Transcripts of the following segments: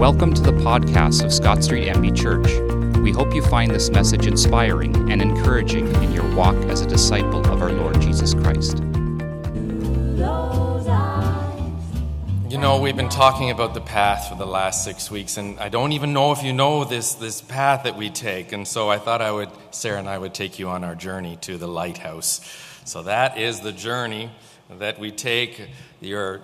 Welcome to the podcast of Scott Street MB Church. We hope you find this message inspiring and encouraging in your walk as a disciple of our Lord Jesus Christ. You know, we've been talking about the path for the last six weeks, and I don't even know if you know this, this path that we take. And so I thought I would, Sarah and I would take you on our journey to the lighthouse. So that is the journey that we take. Your,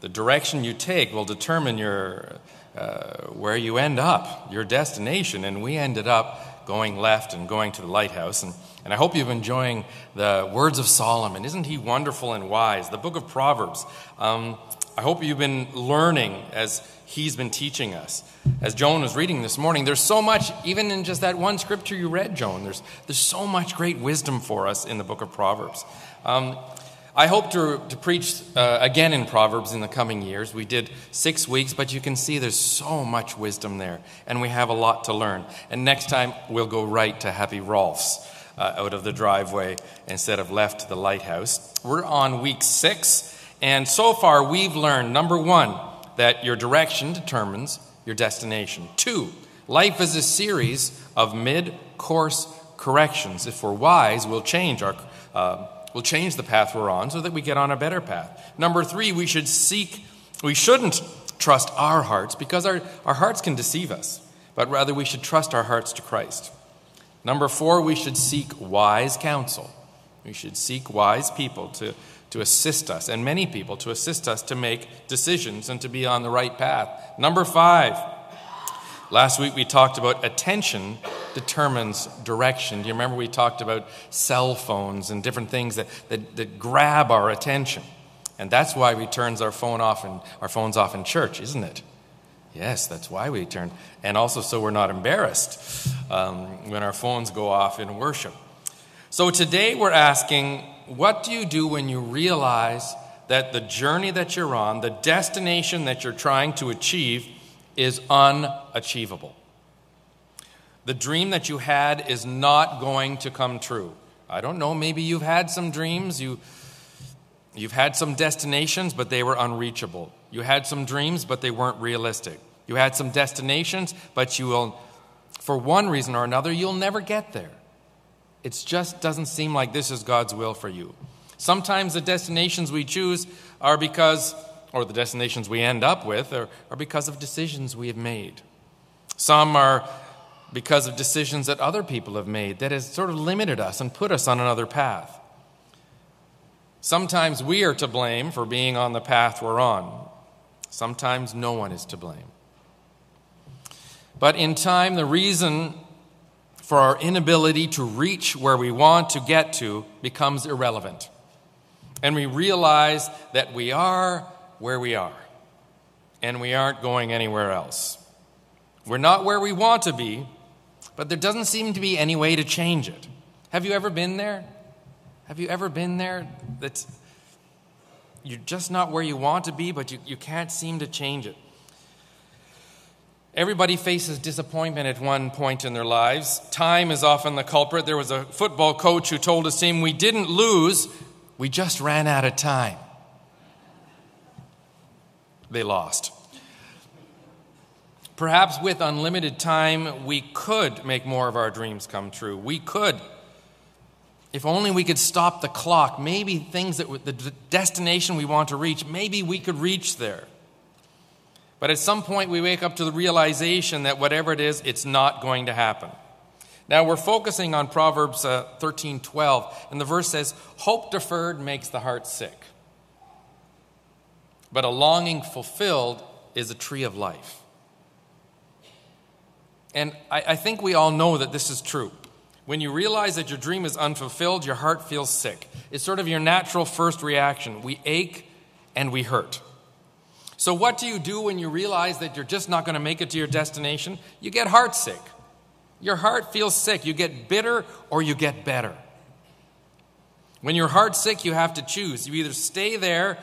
the direction you take will determine your, uh, where you end up, your destination. And we ended up going left and going to the lighthouse. And, and I hope you've enjoying the words of Solomon. Isn't he wonderful and wise? The book of Proverbs. Um, I hope you've been learning as he's been teaching us. As Joan was reading this morning, there's so much, even in just that one scripture you read, Joan, there's, there's so much great wisdom for us in the book of Proverbs. Um, I hope to, to preach uh, again in Proverbs in the coming years. We did six weeks, but you can see there's so much wisdom there, and we have a lot to learn. And next time, we'll go right to Happy Rolf's uh, out of the driveway instead of left to the lighthouse. We're on week six. And so far, we've learned number one, that your direction determines your destination. Two, life is a series of mid course corrections. If we're wise, we'll change our. Uh, we'll change the path we're on so that we get on a better path. Number three, we should seek, we shouldn't trust our hearts because our, our hearts can deceive us, but rather we should trust our hearts to Christ. Number four, we should seek wise counsel. We should seek wise people to to assist us, and many people to assist us to make decisions and to be on the right path. Number five, last week we talked about attention determines direction. Do you remember we talked about cell phones and different things that, that, that grab our attention? And that's why we turn our phone off in, our phones off in church, isn't it? Yes, that's why we turn. And also so we're not embarrassed um, when our phones go off in worship. So today we're asking what do you do when you realize that the journey that you're on, the destination that you're trying to achieve, is unachievable? The dream that you had is not going to come true. I don't know, maybe you've had some dreams, you, you've had some destinations, but they were unreachable. You had some dreams, but they weren't realistic. You had some destinations, but you will, for one reason or another, you'll never get there. It just doesn't seem like this is God's will for you. Sometimes the destinations we choose are because, or the destinations we end up with, are, are because of decisions we have made. Some are because of decisions that other people have made that has sort of limited us and put us on another path. Sometimes we are to blame for being on the path we're on. Sometimes no one is to blame. But in time, the reason for our inability to reach where we want to get to becomes irrelevant. And we realize that we are where we are, and we aren't going anywhere else. We're not where we want to be, but there doesn't seem to be any way to change it. Have you ever been there? Have you ever been there? That you're just not where you want to be, but you, you can't seem to change it. Everybody faces disappointment at one point in their lives. Time is often the culprit. There was a football coach who told his team, We didn't lose, we just ran out of time. They lost. Perhaps with unlimited time, we could make more of our dreams come true. We could. If only we could stop the clock, maybe things that the destination we want to reach, maybe we could reach there. But at some point, we wake up to the realization that whatever it is, it's not going to happen. Now, we're focusing on Proverbs uh, 13 12, and the verse says, Hope deferred makes the heart sick, but a longing fulfilled is a tree of life. And I, I think we all know that this is true. When you realize that your dream is unfulfilled, your heart feels sick. It's sort of your natural first reaction. We ache and we hurt. So, what do you do when you realize that you're just not going to make it to your destination? You get heartsick. Your heart feels sick. You get bitter or you get better. When you're heartsick, you have to choose. You either stay there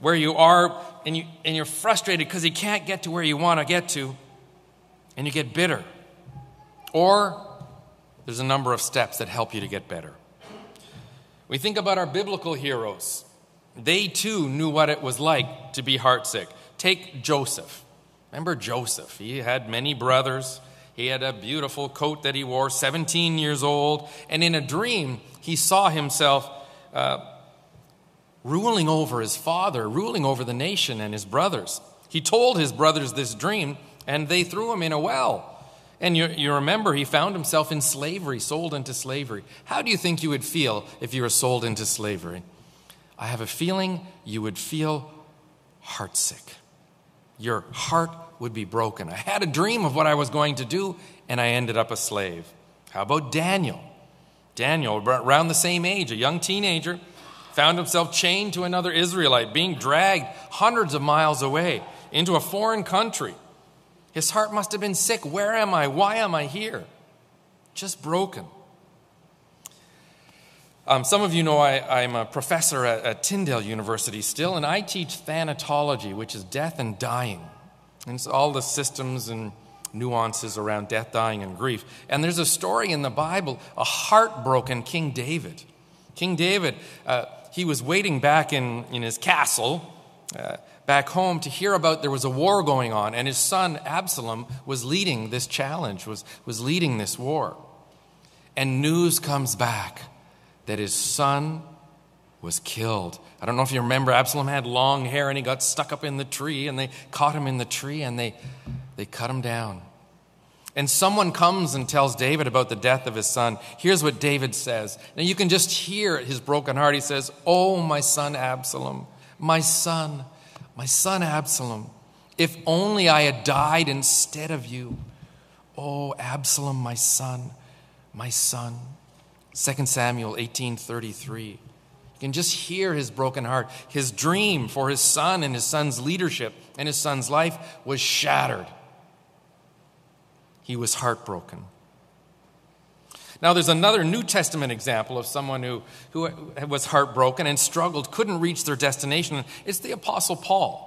where you are and, you, and you're frustrated because you can't get to where you want to get to, and you get bitter. Or there's a number of steps that help you to get better. We think about our biblical heroes. They too knew what it was like to be heartsick. Take Joseph. Remember Joseph? He had many brothers. He had a beautiful coat that he wore, 17 years old. And in a dream, he saw himself uh, ruling over his father, ruling over the nation and his brothers. He told his brothers this dream, and they threw him in a well. And you, you remember, he found himself in slavery, sold into slavery. How do you think you would feel if you were sold into slavery? I have a feeling you would feel heartsick. Your heart would be broken. I had a dream of what I was going to do, and I ended up a slave. How about Daniel? Daniel, around the same age, a young teenager, found himself chained to another Israelite, being dragged hundreds of miles away into a foreign country. His heart must have been sick. Where am I? Why am I here? Just broken. Um, some of you know I, am a professor at, at, Tyndale University still, and I teach thanatology, which is death and dying. And it's all the systems and nuances around death, dying, and grief. And there's a story in the Bible, a heartbroken King David. King David, uh, he was waiting back in, in his castle. Uh, back home to hear about there was a war going on, and his son Absalom was leading this challenge, was, was leading this war. And news comes back that his son was killed. I don't know if you remember, Absalom had long hair and he got stuck up in the tree, and they caught him in the tree and they, they cut him down. And someone comes and tells David about the death of his son. Here's what David says. Now you can just hear his broken heart. He says, Oh, my son Absalom, my son, my son Absalom, if only I had died instead of you. Oh, Absalom, my son, my son. 2 Samuel 18:33. You can just hear his broken heart. His dream for his son and his son's leadership and his son's life was shattered. He was heartbroken. Now, there's another New Testament example of someone who, who was heartbroken and struggled, couldn't reach their destination. It's the Apostle Paul.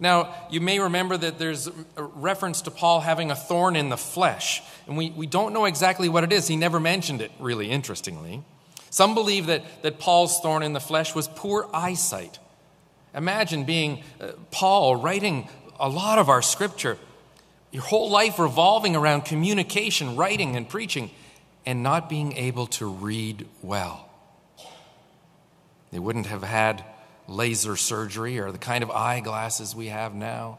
Now, you may remember that there's a reference to Paul having a thorn in the flesh, and we, we don't know exactly what it is. He never mentioned it, really interestingly. Some believe that, that Paul's thorn in the flesh was poor eyesight. Imagine being uh, Paul writing a lot of our scripture, your whole life revolving around communication, writing, and preaching and not being able to read well. They wouldn't have had laser surgery or the kind of eyeglasses we have now.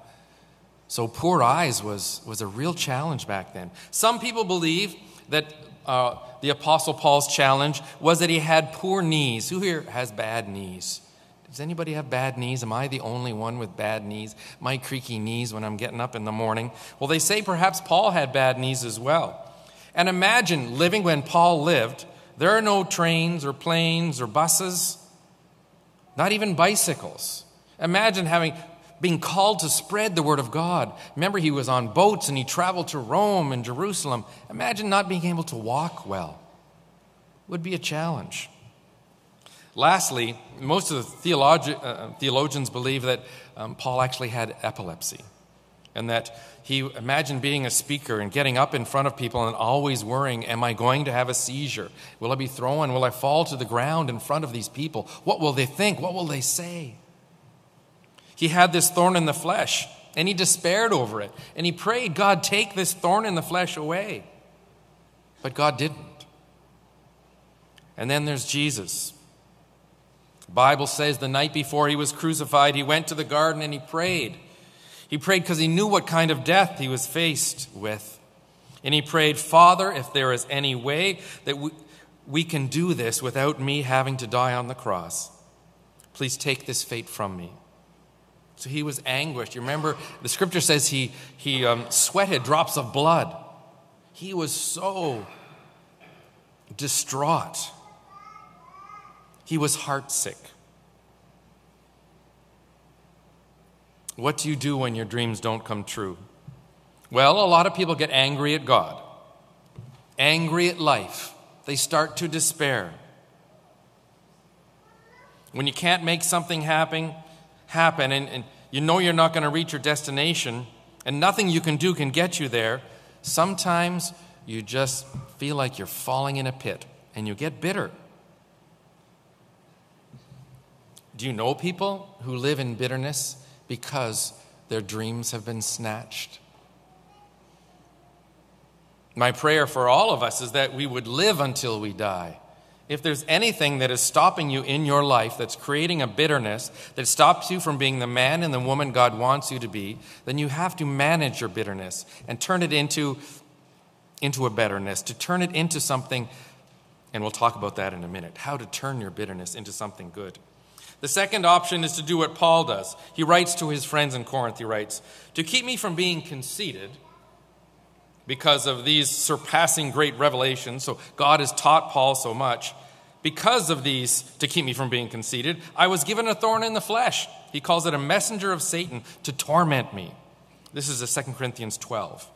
So, poor eyes was, was a real challenge back then. Some people believe that uh, the Apostle Paul's challenge was that he had poor knees. Who here has bad knees? Does anybody have bad knees? Am I the only one with bad knees? My creaky knees when I'm getting up in the morning? Well, they say perhaps Paul had bad knees as well. And imagine living when Paul lived. There are no trains or planes or buses, not even bicycles. Imagine having being called to spread the word of God. Remember, he was on boats and he traveled to Rome and Jerusalem. Imagine not being able to walk well. Would be a challenge. Lastly, most of the theologi- uh, theologians believe that um, Paul actually had epilepsy and that he imagined being a speaker and getting up in front of people and always worrying am i going to have a seizure? Will i be thrown? Will i fall to the ground in front of these people? What will they think? What will they say? He had this thorn in the flesh and he despaired over it and he prayed god take this thorn in the flesh away. But god didn't. And then there's jesus. The bible says the night before he was crucified he went to the garden and he prayed he prayed because he knew what kind of death he was faced with. And he prayed, Father, if there is any way that we, we can do this without me having to die on the cross, please take this fate from me. So he was anguished. You remember, the scripture says he, he um, sweated drops of blood. He was so distraught. He was heartsick. What do you do when your dreams don't come true? Well, a lot of people get angry at God, angry at life. They start to despair. When you can't make something happen, happen and, and you know you're not going to reach your destination, and nothing you can do can get you there, sometimes you just feel like you're falling in a pit and you get bitter. Do you know people who live in bitterness? Because their dreams have been snatched. My prayer for all of us is that we would live until we die. If there's anything that is stopping you in your life that's creating a bitterness that stops you from being the man and the woman God wants you to be, then you have to manage your bitterness and turn it into, into a betterness, to turn it into something, and we'll talk about that in a minute, how to turn your bitterness into something good. The second option is to do what Paul does. He writes to his friends in Corinth, he writes, To keep me from being conceited, because of these surpassing great revelations. So God has taught Paul so much. Because of these, to keep me from being conceited, I was given a thorn in the flesh. He calls it a messenger of Satan to torment me. This is a 2 Corinthians 12.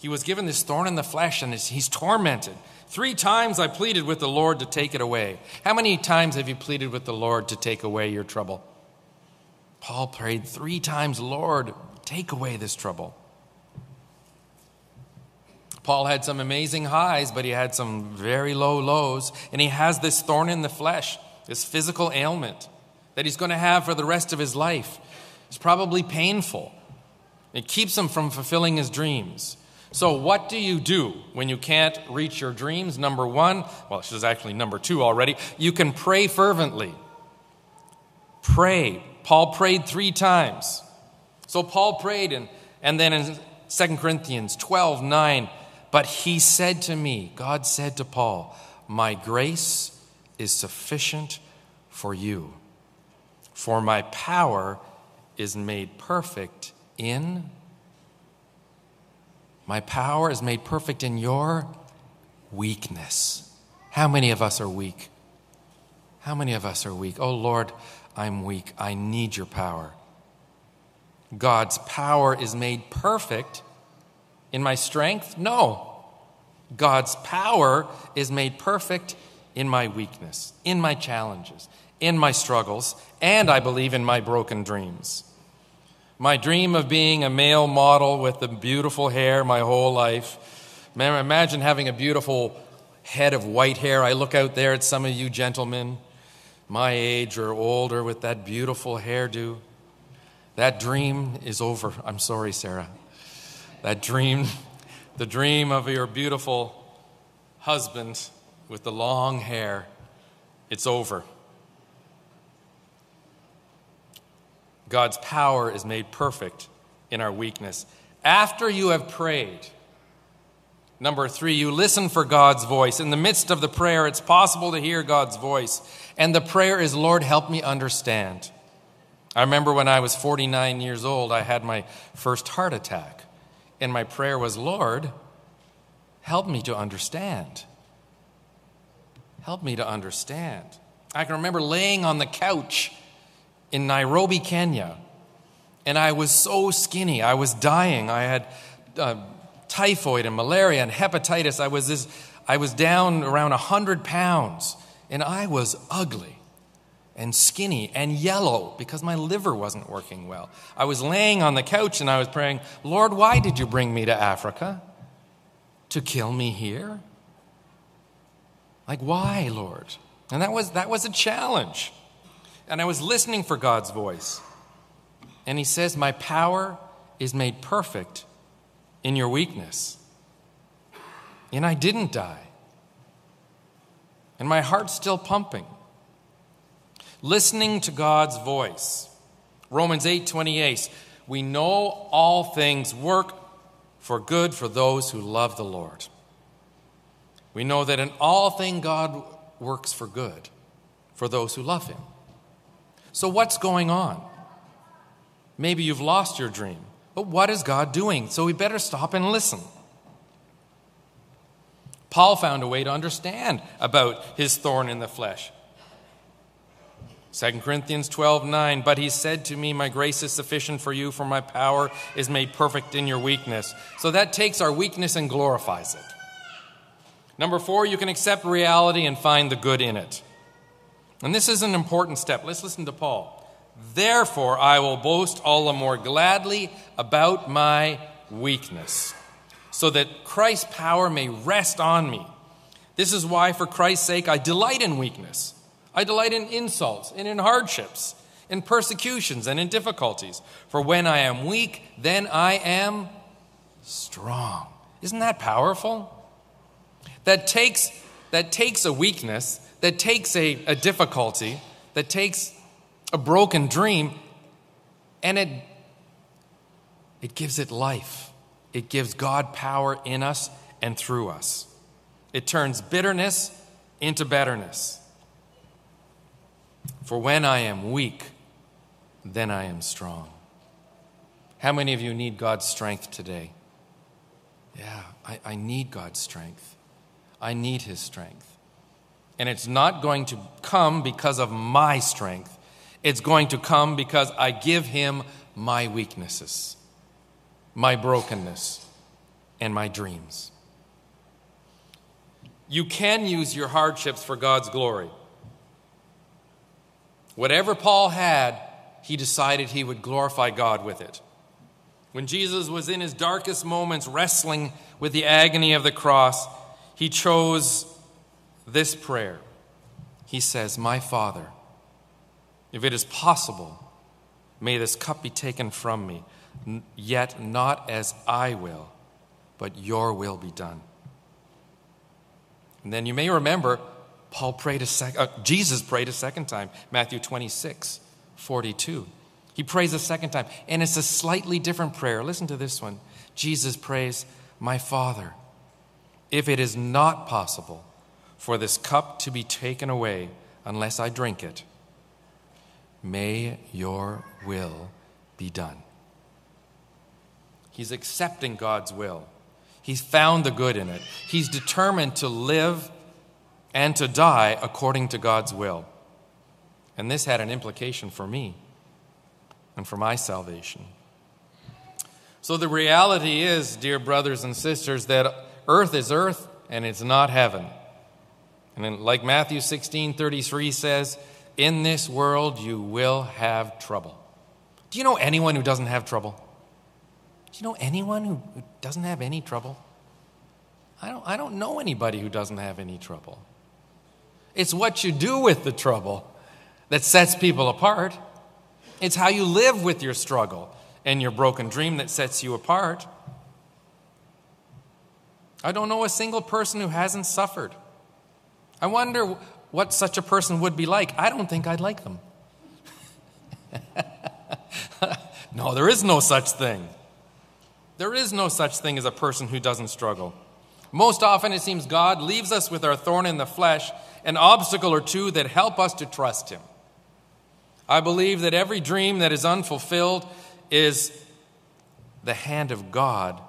He was given this thorn in the flesh and he's tormented. Three times I pleaded with the Lord to take it away. How many times have you pleaded with the Lord to take away your trouble? Paul prayed three times, Lord, take away this trouble. Paul had some amazing highs, but he had some very low lows. And he has this thorn in the flesh, this physical ailment that he's going to have for the rest of his life. It's probably painful. It keeps him from fulfilling his dreams. So, what do you do when you can't reach your dreams? Number one, well, this is actually number two already. You can pray fervently. Pray. Paul prayed three times. So, Paul prayed, and, and then in 2 Corinthians 12 9, but he said to me, God said to Paul, My grace is sufficient for you, for my power is made perfect in. My power is made perfect in your weakness. How many of us are weak? How many of us are weak? Oh Lord, I'm weak. I need your power. God's power is made perfect in my strength? No. God's power is made perfect in my weakness, in my challenges, in my struggles, and I believe in my broken dreams. My dream of being a male model with the beautiful hair my whole life. Man, imagine having a beautiful head of white hair. I look out there at some of you gentlemen, my age or older, with that beautiful hairdo. That dream is over. I'm sorry, Sarah. That dream, the dream of your beautiful husband with the long hair, it's over. God's power is made perfect in our weakness. After you have prayed, number three, you listen for God's voice. In the midst of the prayer, it's possible to hear God's voice. And the prayer is, Lord, help me understand. I remember when I was 49 years old, I had my first heart attack. And my prayer was, Lord, help me to understand. Help me to understand. I can remember laying on the couch in Nairobi, Kenya, and I was so skinny. I was dying. I had uh, typhoid and malaria and hepatitis. I was, this, I was down around 100 pounds, and I was ugly and skinny and yellow because my liver wasn't working well. I was laying on the couch and I was praying, Lord, why did you bring me to Africa? To kill me here? Like, why, Lord? And that was, that was a challenge. And I was listening for God's voice. And He says, My power is made perfect in your weakness. And I didn't die. And my heart's still pumping listening to God's voice. Romans 8:28 We know all things work for good for those who love the Lord. We know that in all things God works for good for those who love him. So what's going on? Maybe you've lost your dream. But what is God doing? So we better stop and listen. Paul found a way to understand about his thorn in the flesh. 2 Corinthians 12, 9. But he said to me, My grace is sufficient for you, for my power is made perfect in your weakness. So that takes our weakness and glorifies it. Number four, you can accept reality and find the good in it. And this is an important step. Let's listen to Paul. Therefore, I will boast all the more gladly about my weakness, so that Christ's power may rest on me. This is why, for Christ's sake, I delight in weakness I delight in insults and in hardships, in persecutions and in difficulties. For when I am weak, then I am strong. Isn't that powerful? That takes, that takes a weakness, that takes a, a difficulty, that takes a broken dream, and it, it gives it life. It gives God power in us and through us. It turns bitterness into betterness. For when I am weak, then I am strong. How many of you need God's strength today? Yeah, I, I need God's strength. I need His strength. And it's not going to come because of my strength, it's going to come because I give Him my weaknesses, my brokenness, and my dreams. You can use your hardships for God's glory. Whatever Paul had, he decided he would glorify God with it. When Jesus was in his darkest moments wrestling with the agony of the cross, he chose this prayer. He says, My Father, if it is possible, may this cup be taken from me, yet not as I will, but your will be done. And then you may remember Paul prayed a sec- uh, Jesus prayed a second time, Matthew 26, 42. He prays a second time, and it's a slightly different prayer. Listen to this one. Jesus prays, My Father, if it is not possible for this cup to be taken away unless I drink it, may your will be done. He's accepting God's will. He's found the good in it. He's determined to live and to die according to God's will. And this had an implication for me and for my salvation. So the reality is, dear brothers and sisters, that earth is earth and it's not heaven. And then, like Matthew 16 33 says, in this world you will have trouble. Do you know anyone who doesn't have trouble? Do you know anyone who doesn't have any trouble? I don't, I don't know anybody who doesn't have any trouble. It's what you do with the trouble that sets people apart. It's how you live with your struggle and your broken dream that sets you apart. I don't know a single person who hasn't suffered. I wonder what such a person would be like. I don't think I'd like them. no, there is no such thing. There is no such thing as a person who doesn't struggle. Most often, it seems God leaves us with our thorn in the flesh, an obstacle or two that help us to trust Him. I believe that every dream that is unfulfilled is the hand of God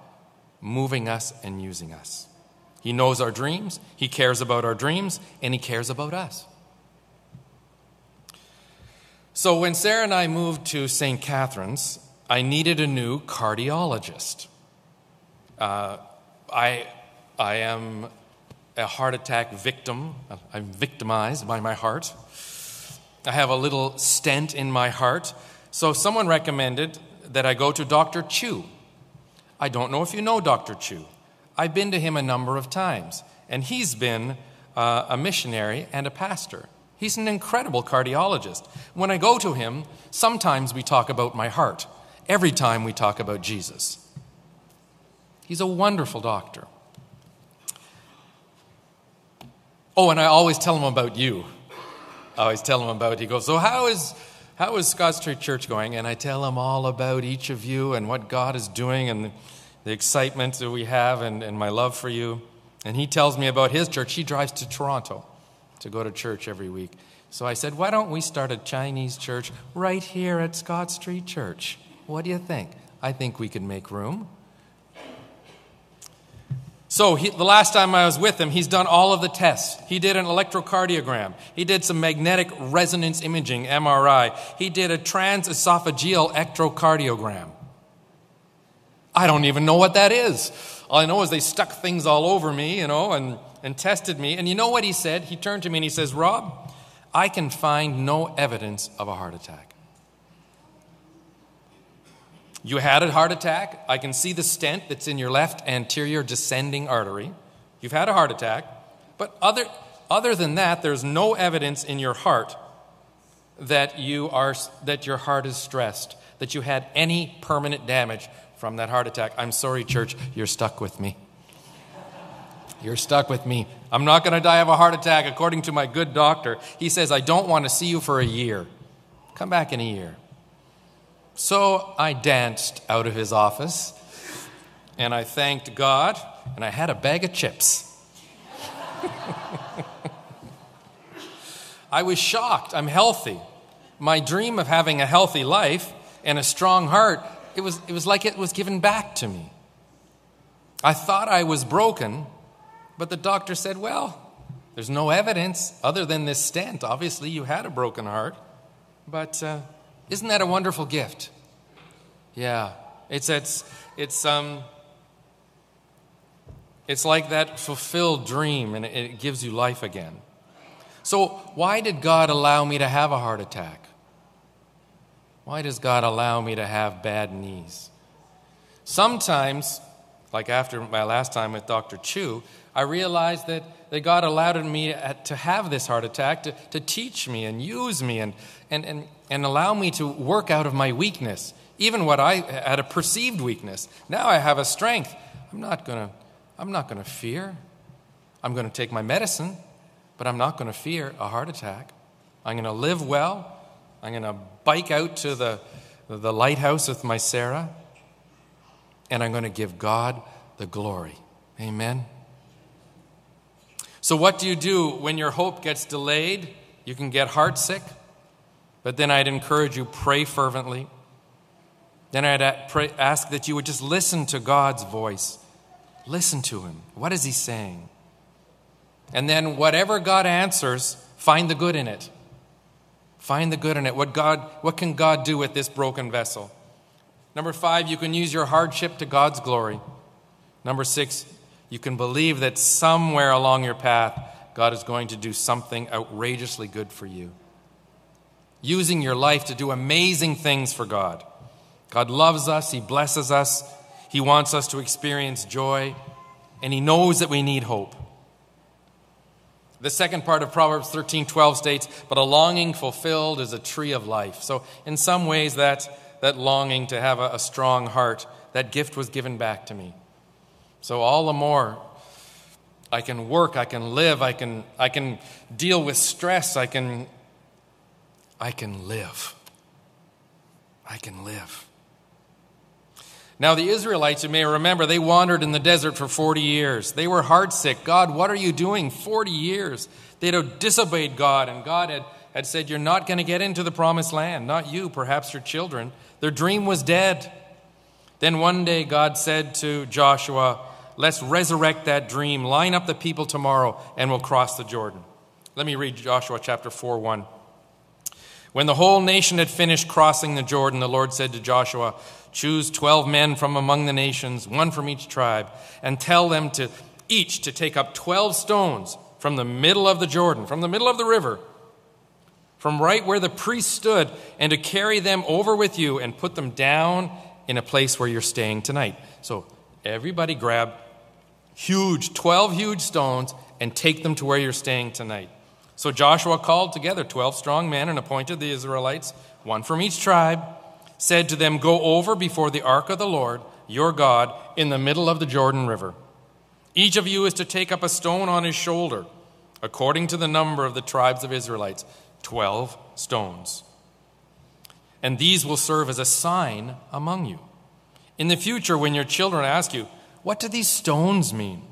moving us and using us. He knows our dreams, He cares about our dreams, and He cares about us. So when Sarah and I moved to St. Catharines, I needed a new cardiologist. Uh, I, I am a heart attack victim. I'm victimized by my heart. I have a little stent in my heart. So someone recommended that I go to Dr. Chu. I don't know if you know Dr. Chu. I've been to him a number of times, and he's been uh, a missionary and a pastor. He's an incredible cardiologist. When I go to him, sometimes we talk about my heart. Every time we talk about Jesus. He's a wonderful doctor. Oh, and I always tell him about you. I always tell him about, he goes, So, how is, how is Scott Street Church going? And I tell him all about each of you and what God is doing and the, excitement that we have and, and my love for you. And he tells me about his church. He drives to Toronto to go to church every week. So I said, Why don't we start a Chinese church right here at Scott Street Church? What do you think? I think we could make room. So, he, the last time I was with him, he's done all of the tests. He did an electrocardiogram. He did some magnetic resonance imaging, MRI. He did a transesophageal electrocardiogram. I don't even know what that is. All I know is they stuck things all over me, you know, and, and tested me. And you know what he said? He turned to me and he says, Rob, I can find no evidence of a heart attack. You had a heart attack. I can see the stent that's in your left anterior descending artery. You've had a heart attack. But other, other than that, there's no evidence in your heart that you are that your heart is stressed, that you had any permanent damage from that heart attack. I'm sorry, church, you're stuck with me. You're stuck with me. I'm not going to die of a heart attack according to my good doctor. He says, I don't want to see you for a year. Come back in a year. So I danced out of his office and I thanked God and I had a bag of chips. I was shocked. I'm healthy. My dream of having a healthy life and a strong heart, it was, it was like it was given back to me. I thought I was broken, but the doctor said, Well, there's no evidence other than this stent. Obviously, you had a broken heart. But uh, isn't that a wonderful gift? Yeah. It's, it's, it's, um, it's like that fulfilled dream, and it, it gives you life again. So, why did God allow me to have a heart attack? Why does God allow me to have bad knees? Sometimes, like after my last time with Dr. Chu, I realized that, that God allowed me to have this heart attack to, to teach me and use me and, and, and, and allow me to work out of my weakness, even what I had a perceived weakness. Now I have a strength. I'm not going to I'm not going to fear. I'm going to take my medicine, but I'm not going to fear a heart attack. I'm going to live well. I'm going to bike out to the, the lighthouse with my Sarah, and I'm going to give God the glory. Amen. So, what do you do when your hope gets delayed? You can get heartsick, but then I'd encourage you pray fervently. Then I'd ask that you would just listen to God's voice. Listen to him. What is he saying? And then, whatever God answers, find the good in it. Find the good in it. What, God, what can God do with this broken vessel? Number five, you can use your hardship to God's glory. Number six, you can believe that somewhere along your path, God is going to do something outrageously good for you. Using your life to do amazing things for God. God loves us, He blesses us, He wants us to experience joy, and He knows that we need hope. The second part of Proverbs 13 12 states, But a longing fulfilled is a tree of life. So, in some ways, that, that longing to have a, a strong heart, that gift was given back to me. So, all the more, I can work, I can live, I can, I can deal with stress, I can, I can live. I can live. Now, the Israelites, you may remember, they wandered in the desert for 40 years. They were heartsick. God, what are you doing? 40 years. They'd have disobeyed God, and God had, had said, You're not going to get into the promised land. Not you, perhaps your children. Their dream was dead. Then one day, God said to Joshua, Let's resurrect that dream. Line up the people tomorrow, and we'll cross the Jordan. Let me read Joshua chapter 4 1. When the whole nation had finished crossing the Jordan, the Lord said to Joshua, Choose 12 men from among the nations, one from each tribe, and tell them to each to take up 12 stones from the middle of the Jordan, from the middle of the river, from right where the priest stood, and to carry them over with you and put them down in a place where you're staying tonight. So everybody grab huge, 12 huge stones and take them to where you're staying tonight. So Joshua called together 12 strong men and appointed the Israelites, one from each tribe, said to them, Go over before the ark of the Lord, your God, in the middle of the Jordan River. Each of you is to take up a stone on his shoulder, according to the number of the tribes of Israelites, 12 stones. And these will serve as a sign among you. In the future, when your children ask you, What do these stones mean?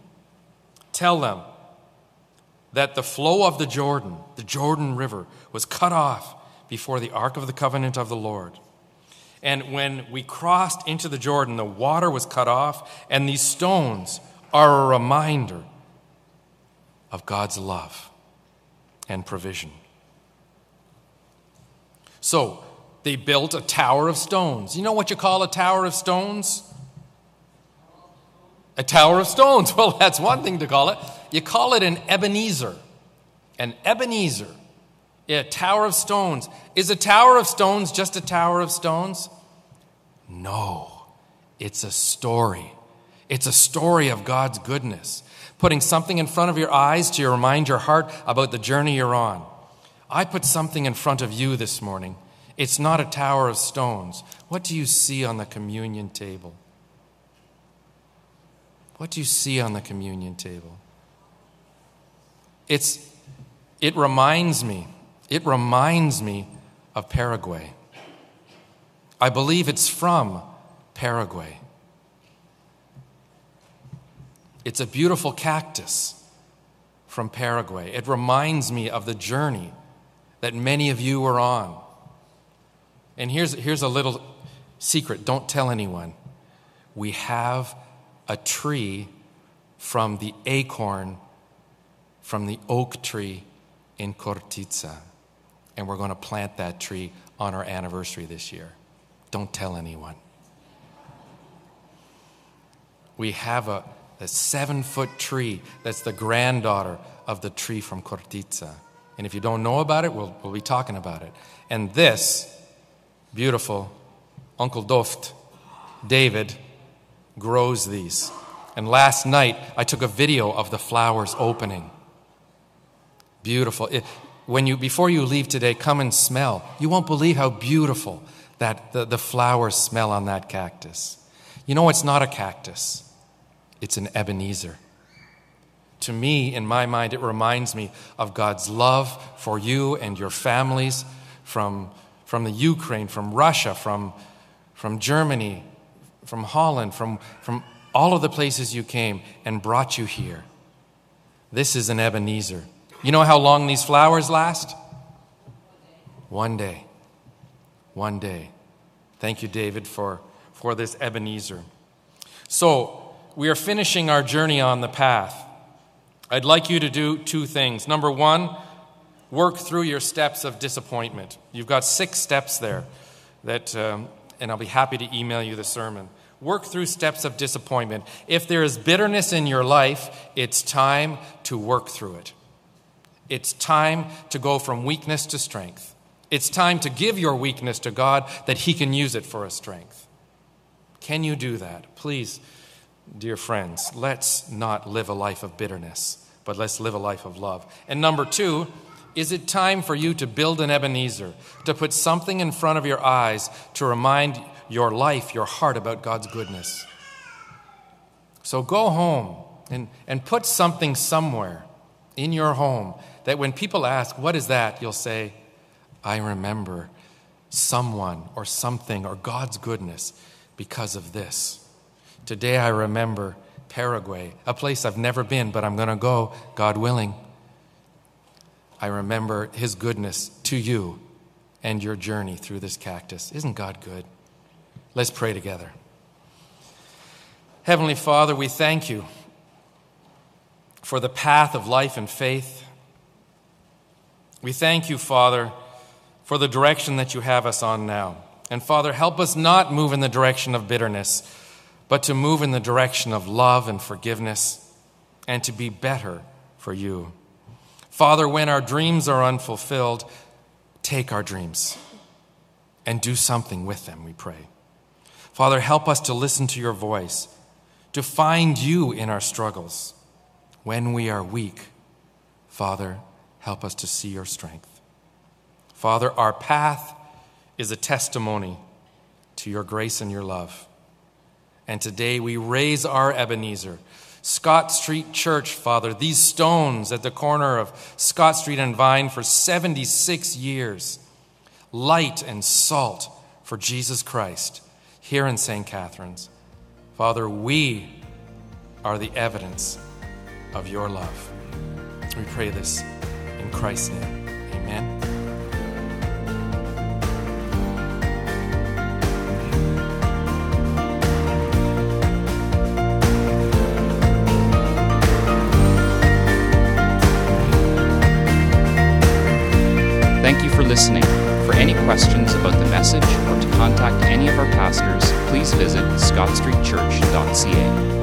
Tell them that the flow of the Jordan, the Jordan River, was cut off before the ark of the covenant of the Lord. And when we crossed into the Jordan, the water was cut off, and these stones are a reminder of God's love and provision. So, they built a tower of stones. You know what you call a tower of stones? A tower of stones. Well, that's one thing to call it. You call it an Ebenezer. An Ebenezer. A tower of stones. Is a tower of stones just a tower of stones? No. It's a story. It's a story of God's goodness. Putting something in front of your eyes to remind your heart about the journey you're on. I put something in front of you this morning. It's not a tower of stones. What do you see on the communion table? What do you see on the communion table? It's, it reminds me, it reminds me of Paraguay. I believe it's from Paraguay. It's a beautiful cactus from Paraguay. It reminds me of the journey that many of you were on. And here's, here's a little secret don't tell anyone. We have a tree from the acorn from the oak tree in Chortitza. And we're going to plant that tree on our anniversary this year. Don't tell anyone. We have a, a seven foot tree that's the granddaughter of the tree from Chortitza. And if you don't know about it, we'll, we'll be talking about it. And this beautiful Uncle Doft, David, grows these. And last night, I took a video of the flowers opening. Beautiful. It, when you, before you leave today, come and smell. You won't believe how beautiful that the, the flowers smell on that cactus. You know, it's not a cactus, it's an Ebenezer. To me, in my mind, it reminds me of God's love for you and your families from, from the Ukraine, from Russia, from, from Germany, from Holland, from, from all of the places you came and brought you here. This is an Ebenezer. You know how long these flowers last? One day. One day. Thank you, David, for, for this Ebenezer. So, we are finishing our journey on the path. I'd like you to do two things. Number one, work through your steps of disappointment. You've got six steps there that, um, and I'll be happy to email you the sermon. Work through steps of disappointment. If there is bitterness in your life, it's time to work through it. It's time to go from weakness to strength. It's time to give your weakness to God that He can use it for a strength. Can you do that? Please, dear friends, let's not live a life of bitterness, but let's live a life of love. And number two, is it time for you to build an Ebenezer, to put something in front of your eyes to remind your life, your heart about God's goodness? So go home and, and put something somewhere in your home that when people ask, What is that? you'll say, I remember someone or something or God's goodness because of this. Today I remember Paraguay, a place I've never been, but I'm going to go, God willing. I remember His goodness to you and your journey through this cactus. Isn't God good? Let's pray together. Heavenly Father, we thank you for the path of life and faith. We thank you, Father, for the direction that you have us on now. And Father, help us not move in the direction of bitterness, but to move in the direction of love and forgiveness and to be better for you. Father, when our dreams are unfulfilled, take our dreams and do something with them, we pray. Father, help us to listen to your voice, to find you in our struggles. When we are weak, Father, help us to see your strength. Father, our path is a testimony to your grace and your love. And today we raise our Ebenezer. Scott Street Church, Father, these stones at the corner of Scott Street and Vine for 76 years, light and salt for Jesus Christ here in St. Catharines. Father, we are the evidence of your love. We pray this in Christ's name. Amen. Thank you for listening. For any questions about the message contact any of our pastors, please visit scottstreetchurch.ca.